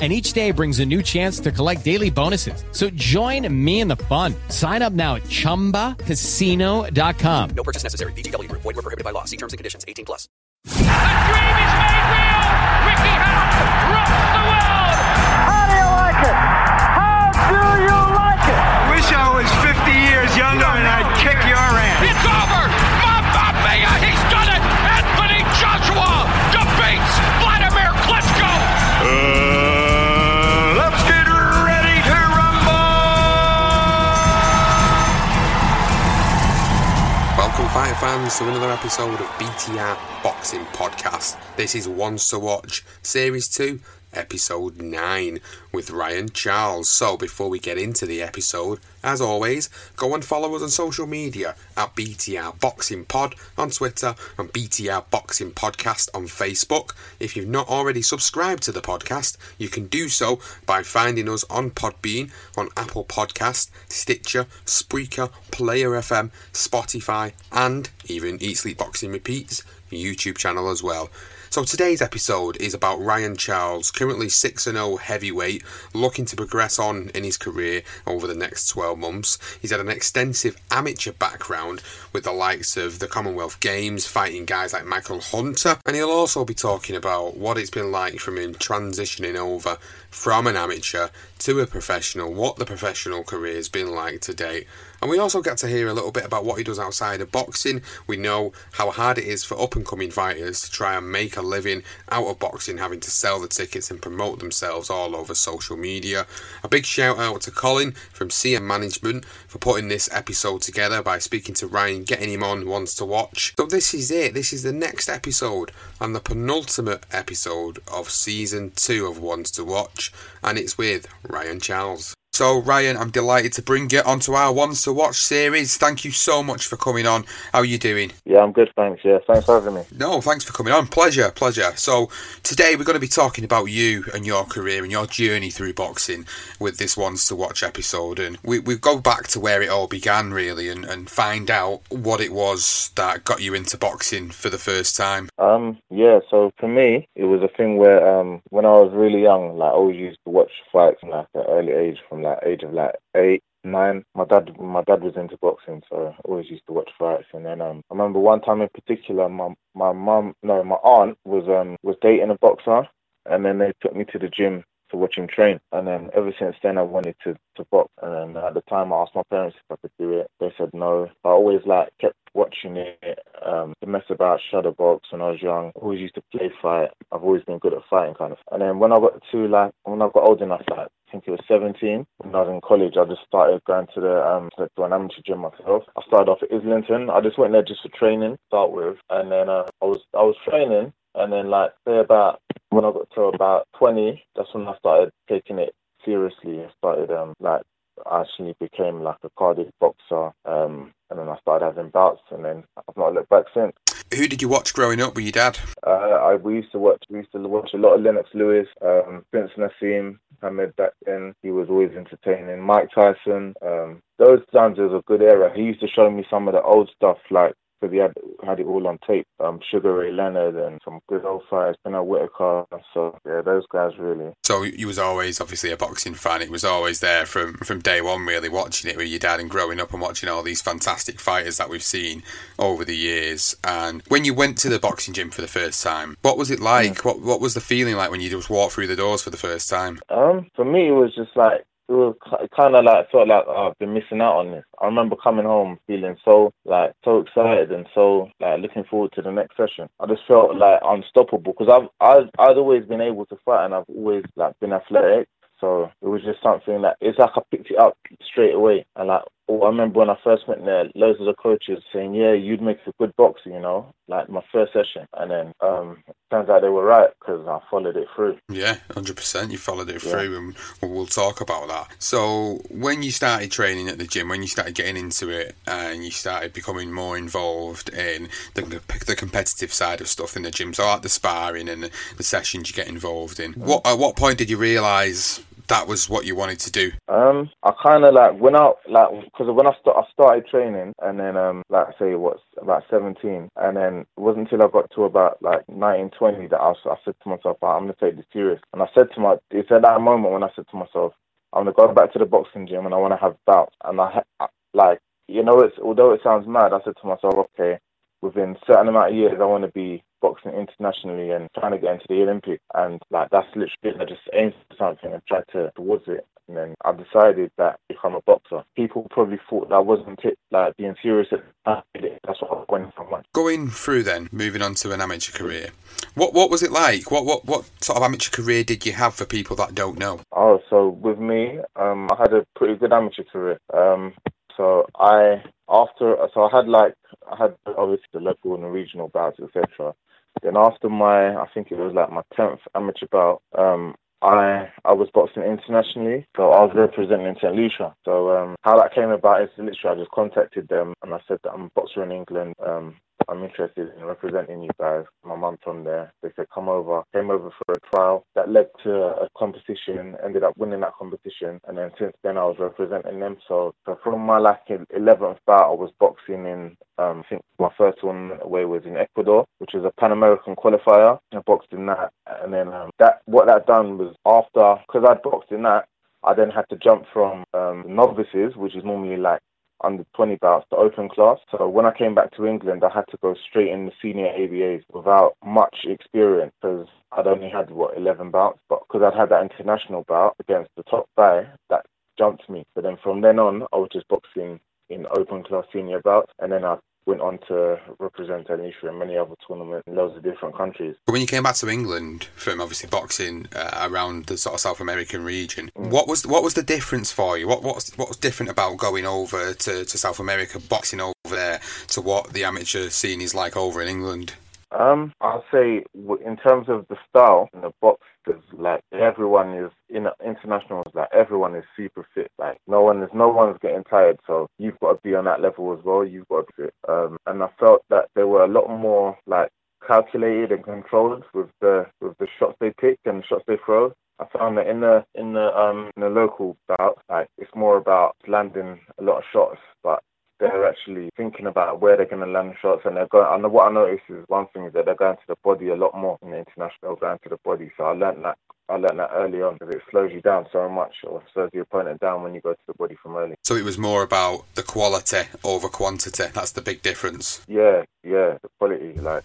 and each day brings a new chance to collect daily bonuses. So join me in the fun. Sign up now at ChumbaCasino.com. No purchase necessary. VGW Group. Void were prohibited by law. See terms and conditions. 18 plus. A dream is made real. Ricky Hatton rocks the world. How do you like it? How do you like it? Wish I was 50 years younger and I'd kick your ass. It's over. Fighter fans, to another episode of BTR Boxing Podcast. This is Ones to Watch, Series 2, Episode 9, with Ryan Charles. So, before we get into the episode, as always, go and follow us on social media at BTR Boxing Pod on Twitter and BTR Boxing Podcast on Facebook. If you've not already subscribed to the podcast, you can do so by finding us on Podbean, on Apple Podcast, Stitcher, Spreaker, Player FM, Spotify, and even Eat Sleep Boxing Repeats YouTube channel as well. So today's episode is about Ryan Charles, currently 6 0 heavyweight, looking to progress on in his career over the next 12 months. He's had an extensive amateur background with the likes of the Commonwealth Games, fighting guys like Michael Hunter, and he'll also be talking about what it's been like from him transitioning over from an amateur to a professional, what the professional career has been like to date. And we also get to hear a little bit about what he does outside of boxing. We know how hard it is for up and coming fighters to try and make a living out of boxing, having to sell the tickets and promote themselves all over social media. A big shout out to Colin from CM Management for putting this episode together by speaking to Ryan, getting him on Ones to Watch. So, this is it. This is the next episode and the penultimate episode of season two of Ones to Watch, and it's with Ryan Charles. So, Ryan, I'm delighted to bring you onto our Ones to Watch series. Thank you so much for coming on. How are you doing? Yeah, I'm good, thanks. Yeah, thanks for having me. No, thanks for coming on. Pleasure, pleasure. So, today we're going to be talking about you and your career and your journey through boxing with this Ones to Watch episode. And we, we go back to where it all began, really, and, and find out what it was that got you into boxing for the first time. Um, yeah, so for me, it was a thing where um, when I was really young, like I always used to watch fights from like an early age, from like age of like eight, nine. My dad, my dad was into boxing, so I always used to watch fights. And then um, I remember one time in particular, my my mum, no, my aunt was um was dating a boxer, and then they took me to the gym to watch him train. And then ever since then, I wanted to to box. And then at the time, I asked my parents if I could do it. They said no. I always like kept watching it, um, to mess about, shadow box when I was young. I always used to play fight. I've always been good at fighting, kind of. And then when I got to like when I got old enough, like I think it was 17. When I was in college, I just started going to the um to, to an amateur gym myself. I started off at Islington. I just went there just for training, start with, and then uh, I was I was training, and then like say about when I got to about 20, that's when I started taking it seriously. I started um like I actually became like a cardio boxer, um, and then I started having bouts, and then I've not looked back since. Who did you watch growing up with your dad? Uh, I, we used to watch. We used to watch a lot of Lennox Lewis, um, Prince Naseem, Hamed back then. He was always entertaining. Mike Tyson. Um, those times it was a good era. He used to show me some of the old stuff, like because he had had it all on tape. Um, Sugar Ray Leonard and some good old fighters, Pernell Whitaker. So yeah, those guys really. So you was always obviously a boxing fan. It was always there from from day one, really watching it with your dad and growing up and watching all these fantastic fighters that we've seen over the years. And when you went to the boxing gym for the first time, what was it like? Yeah. What what was the feeling like when you just walked through the doors for the first time? Um, for me, it was just like it was kind of like felt like oh, I've been missing out on this. I remember coming home feeling so like so excited and so like looking forward to the next session. I just felt like unstoppable because I've I've I've always been able to fight and I've always like been athletic. So it was just something that it's like I picked it up straight away. And like, oh, I remember when I first went there, loads of the coaches saying, "Yeah, you'd make a good boxer," you know, like my first session. And then um, turns out they were right because I followed it through. Yeah, hundred percent. You followed it through, and we'll talk about that. So when you started training at the gym, when you started getting into it, and you started becoming more involved in the, the competitive side of stuff in the gym, so like the sparring and the, the sessions you get involved in, what at what point did you realise that was what you wanted to do? Um, I kind of like went out like because when I start, I started training, and then um, like say what's about seventeen, and then it wasn't until I got to about like nineteen, twenty that I, was, I said to myself, I'm gonna take this serious. And I said to my, it's at that moment when I said to myself, I'm gonna go back to the boxing gym and I want to have bouts. And I like, you know, it's although it sounds mad, I said to myself, okay, within a certain amount of years, I want to be boxing internationally and trying to get into the Olympics. And like that's literally, I just aimed for something and tried to towards it. And then I decided that if I'm a boxer, people probably thought that wasn't it, like being serious at That's what I went from. Going through then, moving on to an amateur career. What what was it like? What what what sort of amateur career did you have for people that don't know? Oh, so with me, um, I had a pretty good amateur career. Um, so I after so I had like I had obviously the local and the regional bouts, etc. Then after my, I think it was like my tenth amateur bout, um, I I was boxing internationally, so I was representing St. Lucia. So um, how that came about is literally I just contacted them and I said that I'm a boxer in England. Um, I'm interested in representing you guys. My mum's on there. They said, come over. Came over for a trial that led to a competition, ended up winning that competition. And then since then, I was representing them. So, so from my like 11th bout, I was boxing in, um, I think my first one away was in Ecuador, which was a Pan American qualifier. I boxed in that. And then um, that what that done was after, because I'd boxed in that, I then had to jump from um, novices, which is normally like under 20 bouts the open class. So when I came back to England, I had to go straight in the senior ABAs without much experience because I'd only had, what, 11 bouts. But because I'd had that international bout against the top guy, that jumped me. But then from then on, I was just boxing in open class senior bouts. And then I went on to represent Anisha in many other tournaments in loads of different countries. But when you came back to England from obviously boxing uh, around the sort of South American region, mm. what was what was the difference for you? What what's what was different about going over to, to South America, boxing over there, to what the amateur scene is like over in England? Um, I'll say in terms of the style the box, because like everyone is in internationals, like everyone is super fit. Like no one is, no one's getting tired. So you've got to be on that level as well. You've got to be fit. Um, and I felt that there were a lot more like calculated and controlled with the with the shots they pick and the shots they throw. I found that in the in the um in the local bout, like it's more about landing a lot of shots, but they're actually thinking about where they're going to land shots, and they're going. And what I noticed is one thing is that they're going to the body a lot more in the international, going to the body. So I learned that. I learned that early on because it slows you down so much, or slows your opponent down when you go to the body from early. So it was more about the quality over quantity. That's the big difference. Yeah, yeah, the quality. Like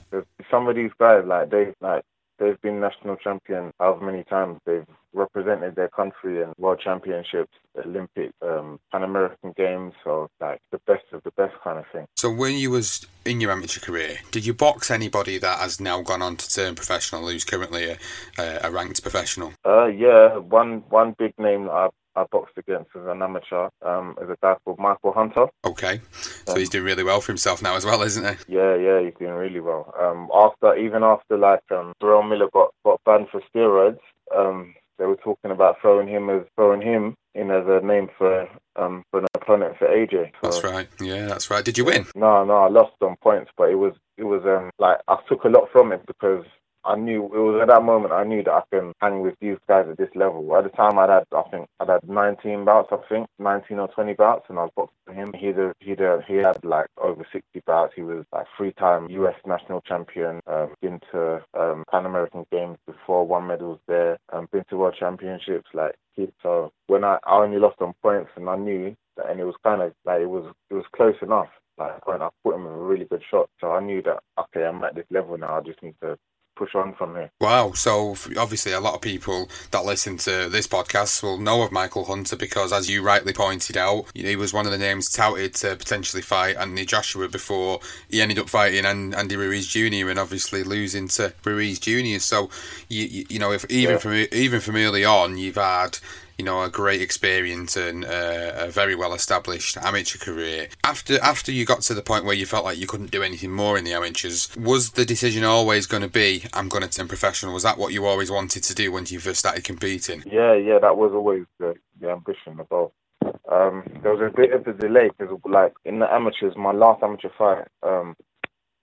some of these guys, like they like they've been national champion however many times. They've represented their country in world championships, Olympic, um, Pan American Games, so like the best of the best kind of thing. So when you was in your amateur career, did you box anybody that has now gone on to turn professional, who's currently a, a ranked professional? Uh, yeah, one one big name that I I boxed against as an amateur um, is a guy called Michael Hunter. Okay, so um, he's doing really well for himself now as well, isn't he? Yeah, yeah, he's doing really well. Um, after even after like um, Jarrell Miller got got banned for steroids, um, they were talking about throwing him as throwing him in as a name for um for an opponent for AJ. So, that's right. Yeah, that's right. Did you win? No, no, I lost on points, but it was it was um like I took a lot from it because I knew it was at that moment I knew that I can hang with these guys at this level. At the time, I'd had I think I'd had 19 bouts, I think 19 or 20 bouts, and I was boxing him. He'd a, he'd a, he had like over 60 bouts. He was like three-time U.S. national champion. Um, been to um, Pan American Games before, won medals there. Um, been to World Championships. Like he, so when I I only lost on points, and I knew that, and it was kind of like it was it was close enough. Like I put him in a really good shot, so I knew that okay, I'm at this level now. I just need to push on from. Wow. So obviously, a lot of people that listen to this podcast will know of Michael Hunter because, as you rightly pointed out, he was one of the names touted to potentially fight Anthony Joshua before he ended up fighting Andy Ruiz Jr. and obviously losing to Ruiz Jr. So you you, you know if even yeah. from even from early on you've had you know, a great experience and uh, a very well established amateur career. After after you got to the point where you felt like you couldn't do anything more in the amateurs, was the decision always going to be, I'm going to turn professional? Was that what you always wanted to do when you first started competing? Yeah, yeah, that was always the, the ambition as well. Um, there was a bit of a delay because, like, in the amateurs, my last amateur fight, um,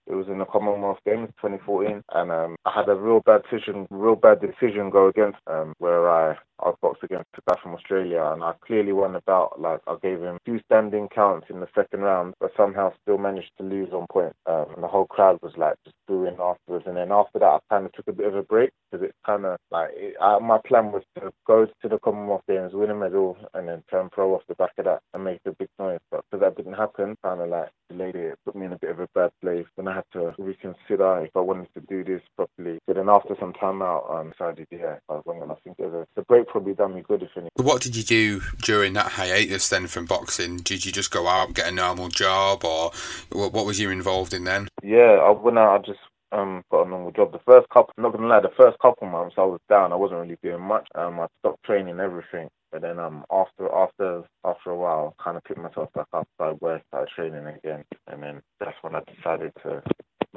it was in the Commonwealth Games 2014, and um, I had a real bad decision, real bad decision go against um, where I I boxed against a guy from Australia, and I clearly won the. Like I gave him two standing counts in the second round, but somehow still managed to lose on point. Um, and the whole crowd was like just booing afterwards. And then after that, I kind of took a bit of a break because it kind of like it, I, my plan was to go to the Commonwealth Games, win a medal, and then turn pro off the back of that and make a big noise. But because that didn't happen, kind of like delayed it, put me in a bit of a bad place. When I had to reconsider if I wanted to do this properly. But then after some time out, I decided, yeah, I was going to think the, the break probably done me good if anything. What did you do during that hiatus then from boxing? Did you just go out and get a normal job, or what was you involved in then? Yeah, I went out. I just um, got a normal job. The first couple, not gonna lie, the first couple months I was down. I wasn't really doing much. Um, I stopped training everything. But then um, after after after a while, kind of picked myself back up, started work, started training again, and then that's when I decided to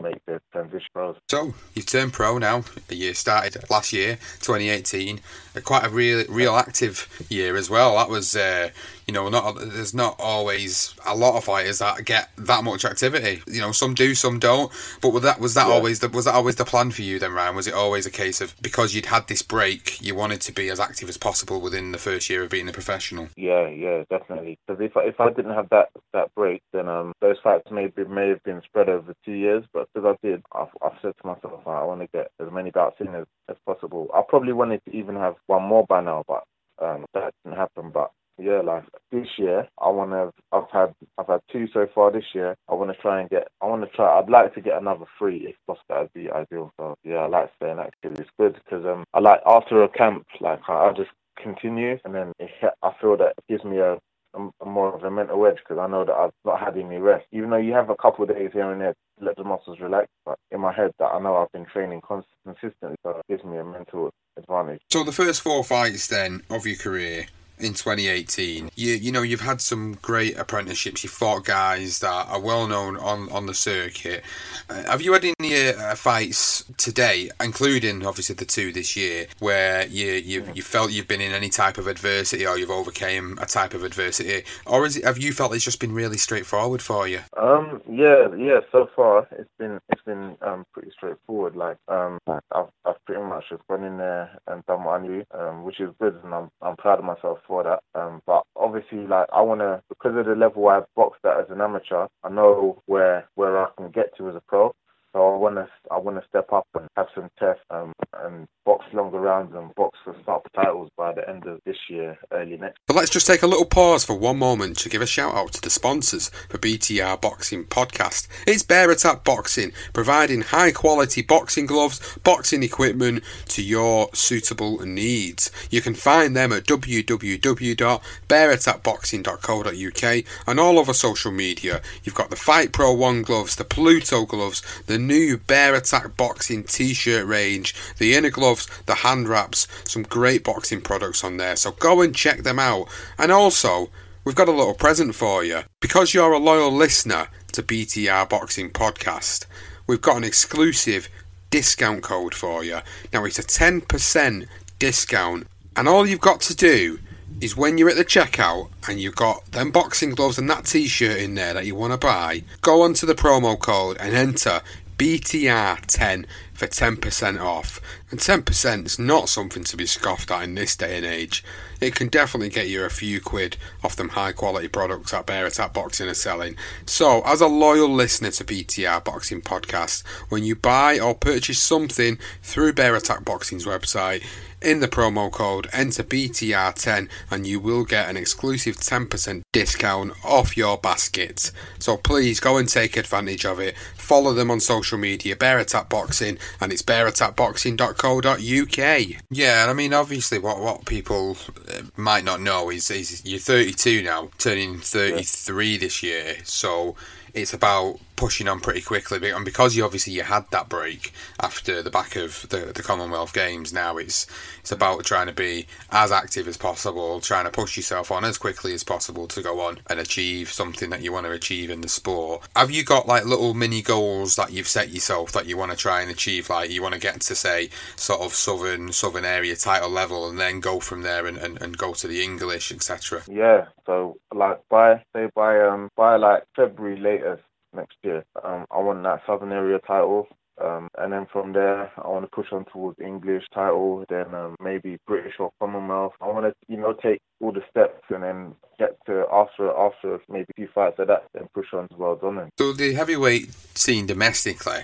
make the transition. So you've turned pro now. You started last year, 2018. Quite a real, real active year as well. That was, uh, you know, not there's not always a lot of fighters that get that much activity. You know, some do, some don't. But was that was that yeah. always the, was that always the plan for you then, Ryan? Was it always a case of because you'd had this break, you wanted to be as active as possible within the first year of being a professional? Yeah, yeah, definitely. Because if I, if I didn't have that that break, then um those fights may be, may have been spread over two years. But because I did, I've, I've said to myself, I want to get as many bouts in as, as possible. I probably wanted to even have one more by now, but um, that didn't happen. But yeah, like this year, I want to. I've had I've had two so far this year. I want to try and get. I want to try. I'd like to get another three if possible. That'd be ideal. So yeah, I like staying active. It's good because um, I like after a camp, like I, I just continue, and then it, I feel that it gives me a a, more of a mental edge because I know that I've not had any rest. Even though you have a couple of days here and there to let the muscles relax, but in my head that I know I've been training consistently, so it gives me a mental advantage. So the first four fights then of your career, in 2018. You you know you've had some great apprenticeships. You fought guys that are well known on on the circuit. Uh, have you had any uh, fights today, including obviously the two this year, where you you you felt you've been in any type of adversity or you've overcame a type of adversity, or is it, have you felt it's just been really straightforward for you? Um yeah yeah so far it's been it's been um pretty straightforward. Like um I've I've pretty much just gone in there and done what I knew, um which is good, and I'm I'm proud of myself for that. Um, but obviously, like I want to, because of the level I've boxed at as an amateur, I know where where I can get to as a pro. So I want to I want to step up and have some tests um, and box longer rounds and box for top titles by the end of this year, early next. But let's just take a little pause for one moment to give a shout out to the sponsors for BTR Boxing Podcast. It's Bear Attack Boxing, providing high quality boxing gloves, boxing equipment to your suitable needs. You can find them at www.bearattackboxing.co.uk and all over social media. You've got the Fight Pro 1 gloves, the Pluto gloves, the new Bear Attack Boxing t shirt range, the inner gloves, the hand wraps, some great boxing products on there. So go and check them out. And also, we've got a little present for you. Because you're a loyal listener to BTR Boxing Podcast, we've got an exclusive discount code for you. Now, it's a 10% discount, and all you've got to do is when you're at the checkout and you've got them boxing gloves and that t-shirt in there that you want to buy, go onto the promo code and enter BTR10 for 10% off. And 10% is not something to be scoffed at in this day and age. It can definitely get you a few quid off them high quality products that Bear Attack Boxing are selling. So, as a loyal listener to BTR Boxing Podcast, when you buy or purchase something through Bear Attack Boxing's website, in the promo code enter BTR10 and you will get an exclusive 10% discount off your basket. So please go and take advantage of it. Follow them on social media, Bear Attack Boxing, and it's bearattackboxing.co.uk. Yeah, I mean, obviously, what what people uh, might not know is, is you're 32 now, turning 33 this year, so it's about pushing on pretty quickly. And because you obviously you had that break after the back of the, the Commonwealth Games, now it's it's about trying to be as active as possible, trying to push yourself on as quickly as possible to go on and achieve something that you want to achieve in the sport. Have you got like little mini goals that you've set yourself that you want to try and achieve? Like you want to get to say sort of southern southern area title level and then go from there and, and, and go to the English, etc. Yeah. So like by say by um by like February latest next year. Um, I want that Southern Area title. Um, and then from there, I want to push on towards English title, then um, maybe British or Commonwealth. I want to, you know, take all the steps and then get to after after maybe a few fights like that, then push on to world honor. So the heavyweight scene domestically,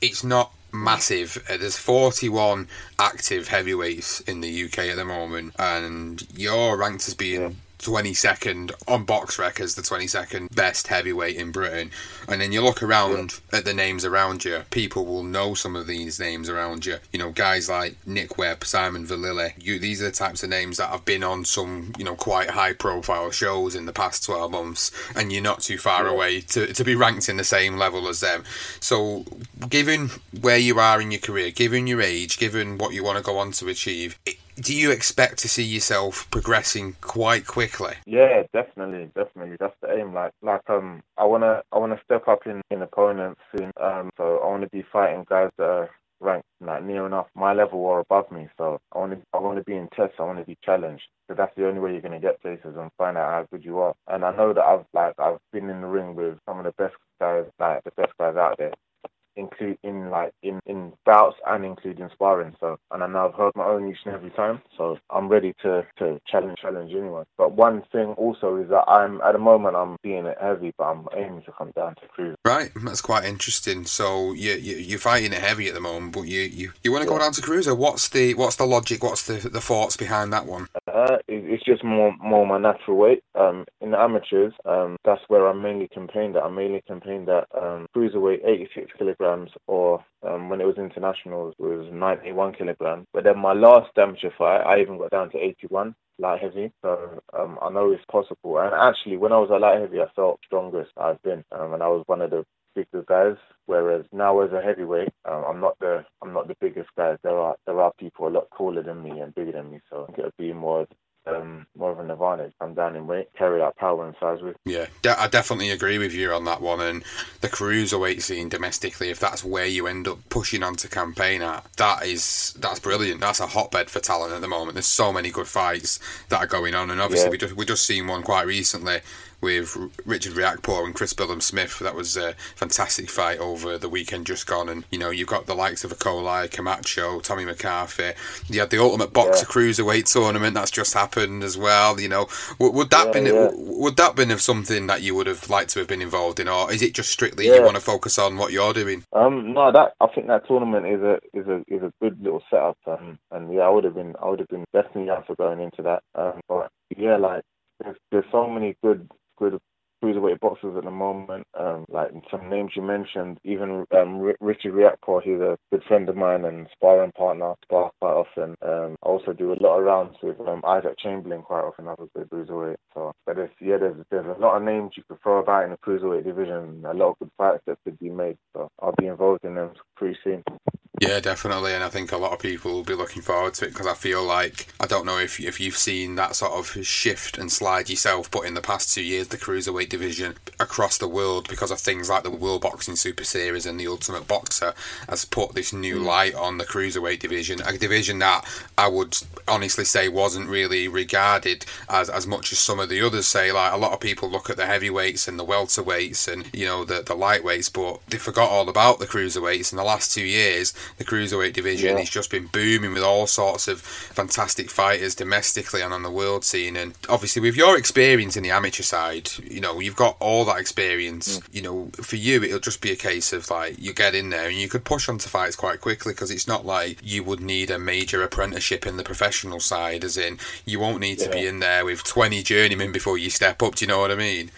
it's not massive. Uh, There's 41 active heavyweights in the UK at the moment, and you're ranked as being 22nd on box records, the 22nd best heavyweight in Britain. And then you look around at the names around you, people will know some of these names around you. You know, guys like Nick Webb, Simon Vallily. You, these are the types of names that have been on some, you know, quite high profile shows in the past 12 months, and you're not too far away to, to be ranked in the same level as them. So, given where you are in your career, given your age, given what you want to go on to achieve, it, do you expect to see yourself progressing quite quickly? Yeah, definitely, definitely. That's the aim. Like, like um, I wanna, I wanna step up in, in opponents soon. Um, so I wanna be fighting guys that are ranked like near enough my level or above me. So I wanna, I wanna be in tests. I wanna be challenged. So that's the only way you're gonna get places and find out how good you are. And I know that I've like I've been in the ring with some of the best guys, like the best guys out there include in like in in bouts and including sparring. So and I know I've heard my own each and every time. So I'm ready to to challenge challenge anyone. But one thing also is that I'm at the moment I'm being it heavy, but I'm aiming to come down to cruise. Right, that's quite interesting. So you, you you're fighting it heavy at the moment, but you you, you want to go down to cruiser. What's the what's the logic? What's the the thoughts behind that one? Uh, it, it's just more more my natural weight. Um, in the amateurs, um, that's where I'm mainly campaigned at. I mainly campaigned at um, cruiserweight, 86 kilograms, or um, when it was internationals, it was 91 kilograms. But then my last amateur fight, I even got down to 81 light heavy. So um, I know it's possible. And actually, when I was a light heavy, I felt strongest I've been, um, and I was one of the bigger guys. Whereas now, as a heavyweight, um, I'm not the I'm not the biggest guy. There are there are people a lot taller than me, so I think it'd be more um, more of an advantage. I'm down in weight, carry that power and size with. Yeah, de- I definitely agree with you on that one. And the cruiserweight scene domestically, if that's where you end up pushing on to campaign at, that is that's brilliant. That's a hotbed for talent at the moment. There's so many good fights that are going on, and obviously Yeah. we just we just seen one quite recently with Richard Riakporhe and Chris Billam-Smith. That was a fantastic fight over the weekend just gone. And you know you've got the likes of Okolie, Camacho, Tommy McCarthy. You had the Ultimate Boxxer Cruiserweight tournament that's just happened as well. You know, would, would that Yeah, been yeah. would that been of something that you would have liked to have been involved in, or is it just strictly Yeah. you want to focus on what you're doing? Um, no, that I think that tournament is a is a is a good little setup. Um, and yeah, I would have been I would have been definitely up for going into that. Um, but yeah, like there's there's so many good good cruiserweight boxers at the moment. Um, like some names you mentioned, even um, R- Richard Riakpo, he's a good friend of mine and sparring partner. Spar quite often. Um, I also do a lot of rounds with um, Isaac Chamberlain quite often. That's a good cruiserweight. So, but there's yeah, there's there's a lot of names you could throw about in the cruiserweight division. A lot of good fights that could be made. So I'll be involved in them pretty soon. Yeah, definitely, and I think a lot of people will be looking forward to it because I feel like I don't know if if you've seen that sort of shift and slide yourself, but in the past two years, the cruiserweight division across the world, because of things like the World Boxing Super Series and the Ultimate Boxxer, has put this new hmm. light on the cruiserweight division, a division that I would honestly say wasn't really regarded as as much as some of the others say. Like a lot of people look at the heavyweights and the welterweights and you know the the lightweights, but they forgot all about the cruiserweights. In the last two years, the cruiserweight division Yeah. has just been booming with all sorts of fantastic fighters domestically and on the world scene. And obviously, with your experience in the amateur side, you know you've got all that experience. You know, for you, it'll just be a case of like you get in there and you could push onto fights quite quickly because it's not like you would need a major apprenticeship in the professional side, as in you won't need to be in there with twenty journeymen before you step up. Do you know what I mean?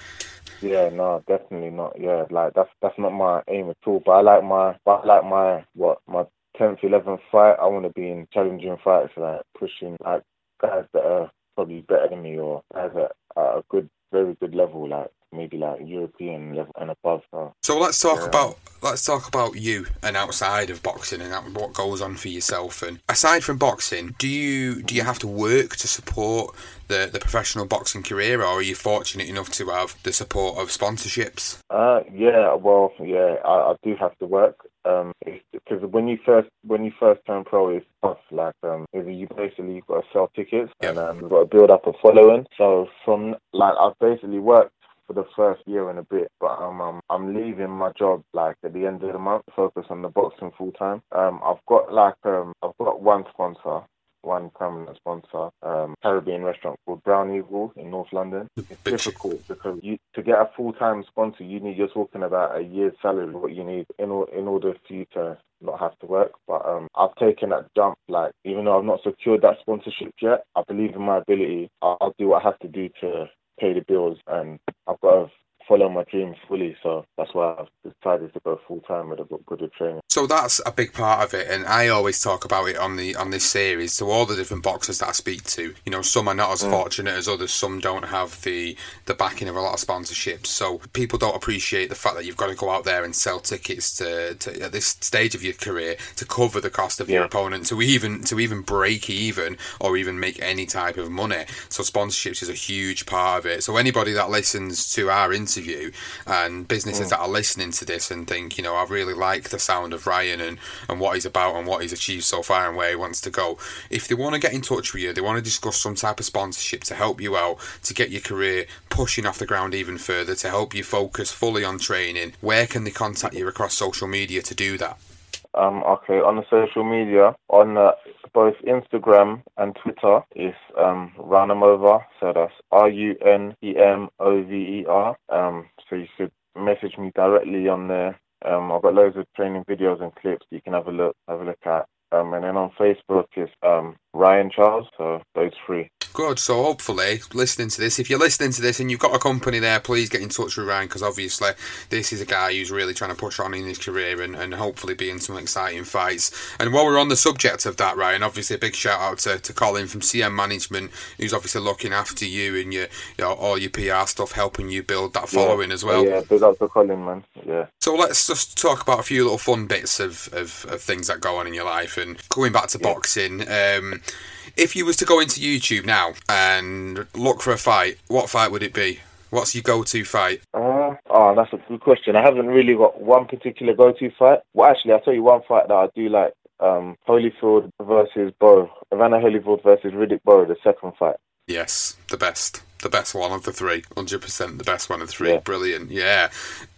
Yeah, no, definitely not. Yeah, like that's that's not my aim at all. But I like my, but I like my what my tenth, eleventh fight, I want to be in challenging fights, like pushing like guys that are probably better than me or guys that are a good, very good level, like maybe like European level and above. So, So let's talk Yeah. about let's talk about you and outside of boxing and out- what goes on for yourself. And aside from boxing, do you do you have to work to support the the professional boxing career, or are you fortunate enough to have the support of sponsorships? Uh, yeah, well, yeah, I, I do have to work. Um, because when you first when you first turn pro, it's tough. Like, um, you basically you've got to sell tickets and um, you've got to build up a following. So from like I've basically worked for the first year and a bit, but um, um, I'm leaving my job like at the end of the month, focus on the boxing full time. Um, I've got like um, I've got one sponsor. One permanent sponsor, um, Caribbean restaurant called Brown Eagle in North London. It's difficult because you to get a full time sponsor, you need you're talking about a year's salary. What you need in in order for you to not have to work. But um, I've taken that jump. Like even though I've not secured that sponsorship yet, I believe in my ability. I'll, I'll do what I have to do to pay the bills, um, got to follow my dreams fully. So that's why I've decided to go full time with a good good training. So that's a big part of it, and I always talk about it on the on this series to all the different boxers that I speak to. You know, some are not as mm. fortunate as others. Some don't have the the backing of a lot of sponsorships, so people don't appreciate the fact that you've got to go out there and sell tickets to, to at this stage of your career to cover the cost of your opponent to even to even break even or even make any type of money. So sponsorships is a huge part of it. So anybody that listens to our interview and businesses Mm. that are listening to this and think, you know, I really like the sound of Ryan and, and what he's about and what he's achieved so far and where he wants to go. If they want to get in touch with you, they want to discuss some type of sponsorship to help you out, to get your career pushing off the ground even further, to help you focus fully on training, where can they contact you across social media to do that? Um, okay, on the social media, on uh, both Instagram and Twitter, is um, Runemover. So that's R U N E M O V E R. Um, so you should message me directly on there. Um, I've got loads of training videos and clips that you can have a look have a look at. Um, and then on Facebook is um, Ryan Charles. So those three. Good. So hopefully, listening to this, if you're listening to this and you've got a company there, please get in touch with Ryan because obviously this is a guy who's really trying to push on in his career and, and hopefully be in some exciting fights. And while we're on the subject of that, Ryan, obviously a big shout out to, to Colin from CM Management, who's obviously looking after you and your, you know, all your PR stuff, helping you build that following yeah. as well. Yeah, big up to Colin, man. Yeah. So let's just talk about a few little fun bits of, of, of things that go on in your life. And going back to boxing, um, if you was to go into YouTube now and look for a fight, what fight would it be? What's your go-to fight? Uh, oh, that's a good question. I haven't really got one particular go-to fight. Well, actually, I'll tell you one fight that I do like. Um, Holyfield versus Bowe. Evander Holyfield versus Riddick Bowe, the second fight. Yes, the best. The best one of the three. 100% the best one of the three. Yeah. Brilliant. Yeah.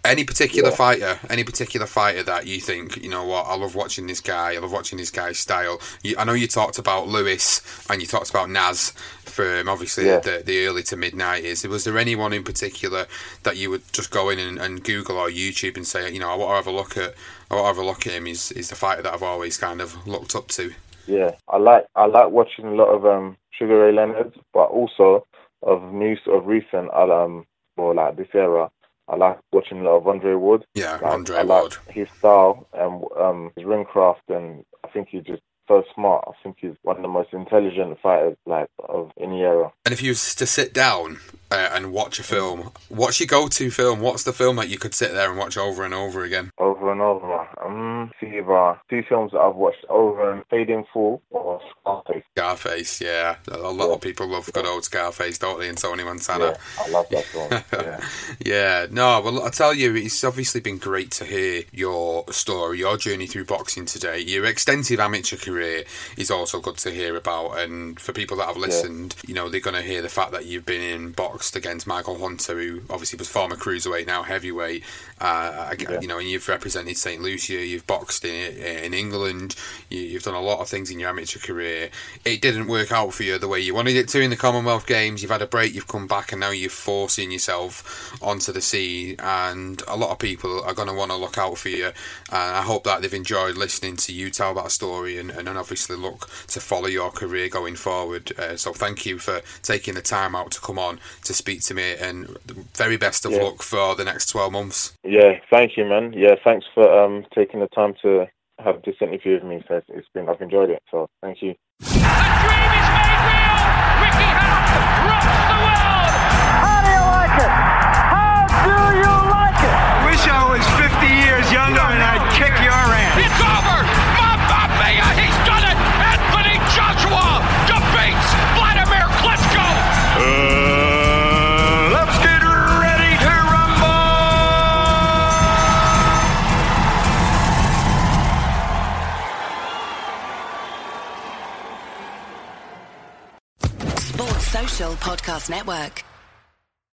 Any particular Yeah. fighter, any particular fighter that you think, you know what, I love watching this guy, I love watching this guy's style. You, I know you talked about Lewis and you talked about Naz from obviously Yeah. the, the early to mid 90s. Was there anyone in particular that you would just go in and, and Google or YouTube and say, you know, I want to have a look at, I want to have a look at him, he's, is the fighter that I've always kind of looked up to? Yeah, I like I like watching a lot of um Sugar Ray Leonard, but also of new sort of recent. Um or like this era. I like watching a lot of Andre Ward. Yeah, Like, Andre I like Ward. his style and um his ring craft, and I think he's just so smart. I think he's one of the most intelligent fighters like of any era. And if you was to sit down uh, and watch a film, what's your go-to film? What's the film that you could sit there and watch over and over again? Over and over. Um, see two films that I've watched over and Paid in Full or Scarface. Scarface, yeah. A lot of people love good old Scarface, don't they? And Tony Montana. Yeah, I love that film. yeah. Yeah, no, well, I tell you, it's obviously been great to hear your story, your journey through boxing today. Your extensive amateur career is also good to hear about. And for people that have listened, you know, they're going to hear the fact that you've been in boxed against Michael Hunter, who obviously was former cruiserweight, now heavyweight. Uh, Yeah. You know, and you've represented St. Lucia, you've boxed in in England, you, you've done a lot of things in your amateur career. It didn't work out for you the way you wanted it to in the Commonwealth Games. You've had a break, you've come back, and now you're forcing yourself onto the scene. And a lot of people are going to want to look out for you. And I hope that they've enjoyed listening to you tell that story and, and then obviously look to follow your career going forward. Uh, so thank you for taking the time out to come on to speak to me, and the very best of Yeah. luck for the next 12 months. Yeah, thank you, man. Yeah, thanks for um taking the time to have this interview with me. So it's, it's been I've enjoyed it. So thank you. How do you like it? How do you like it? Wish I was 50 years younger and I'd kick your ass. It's over! Podcast Network.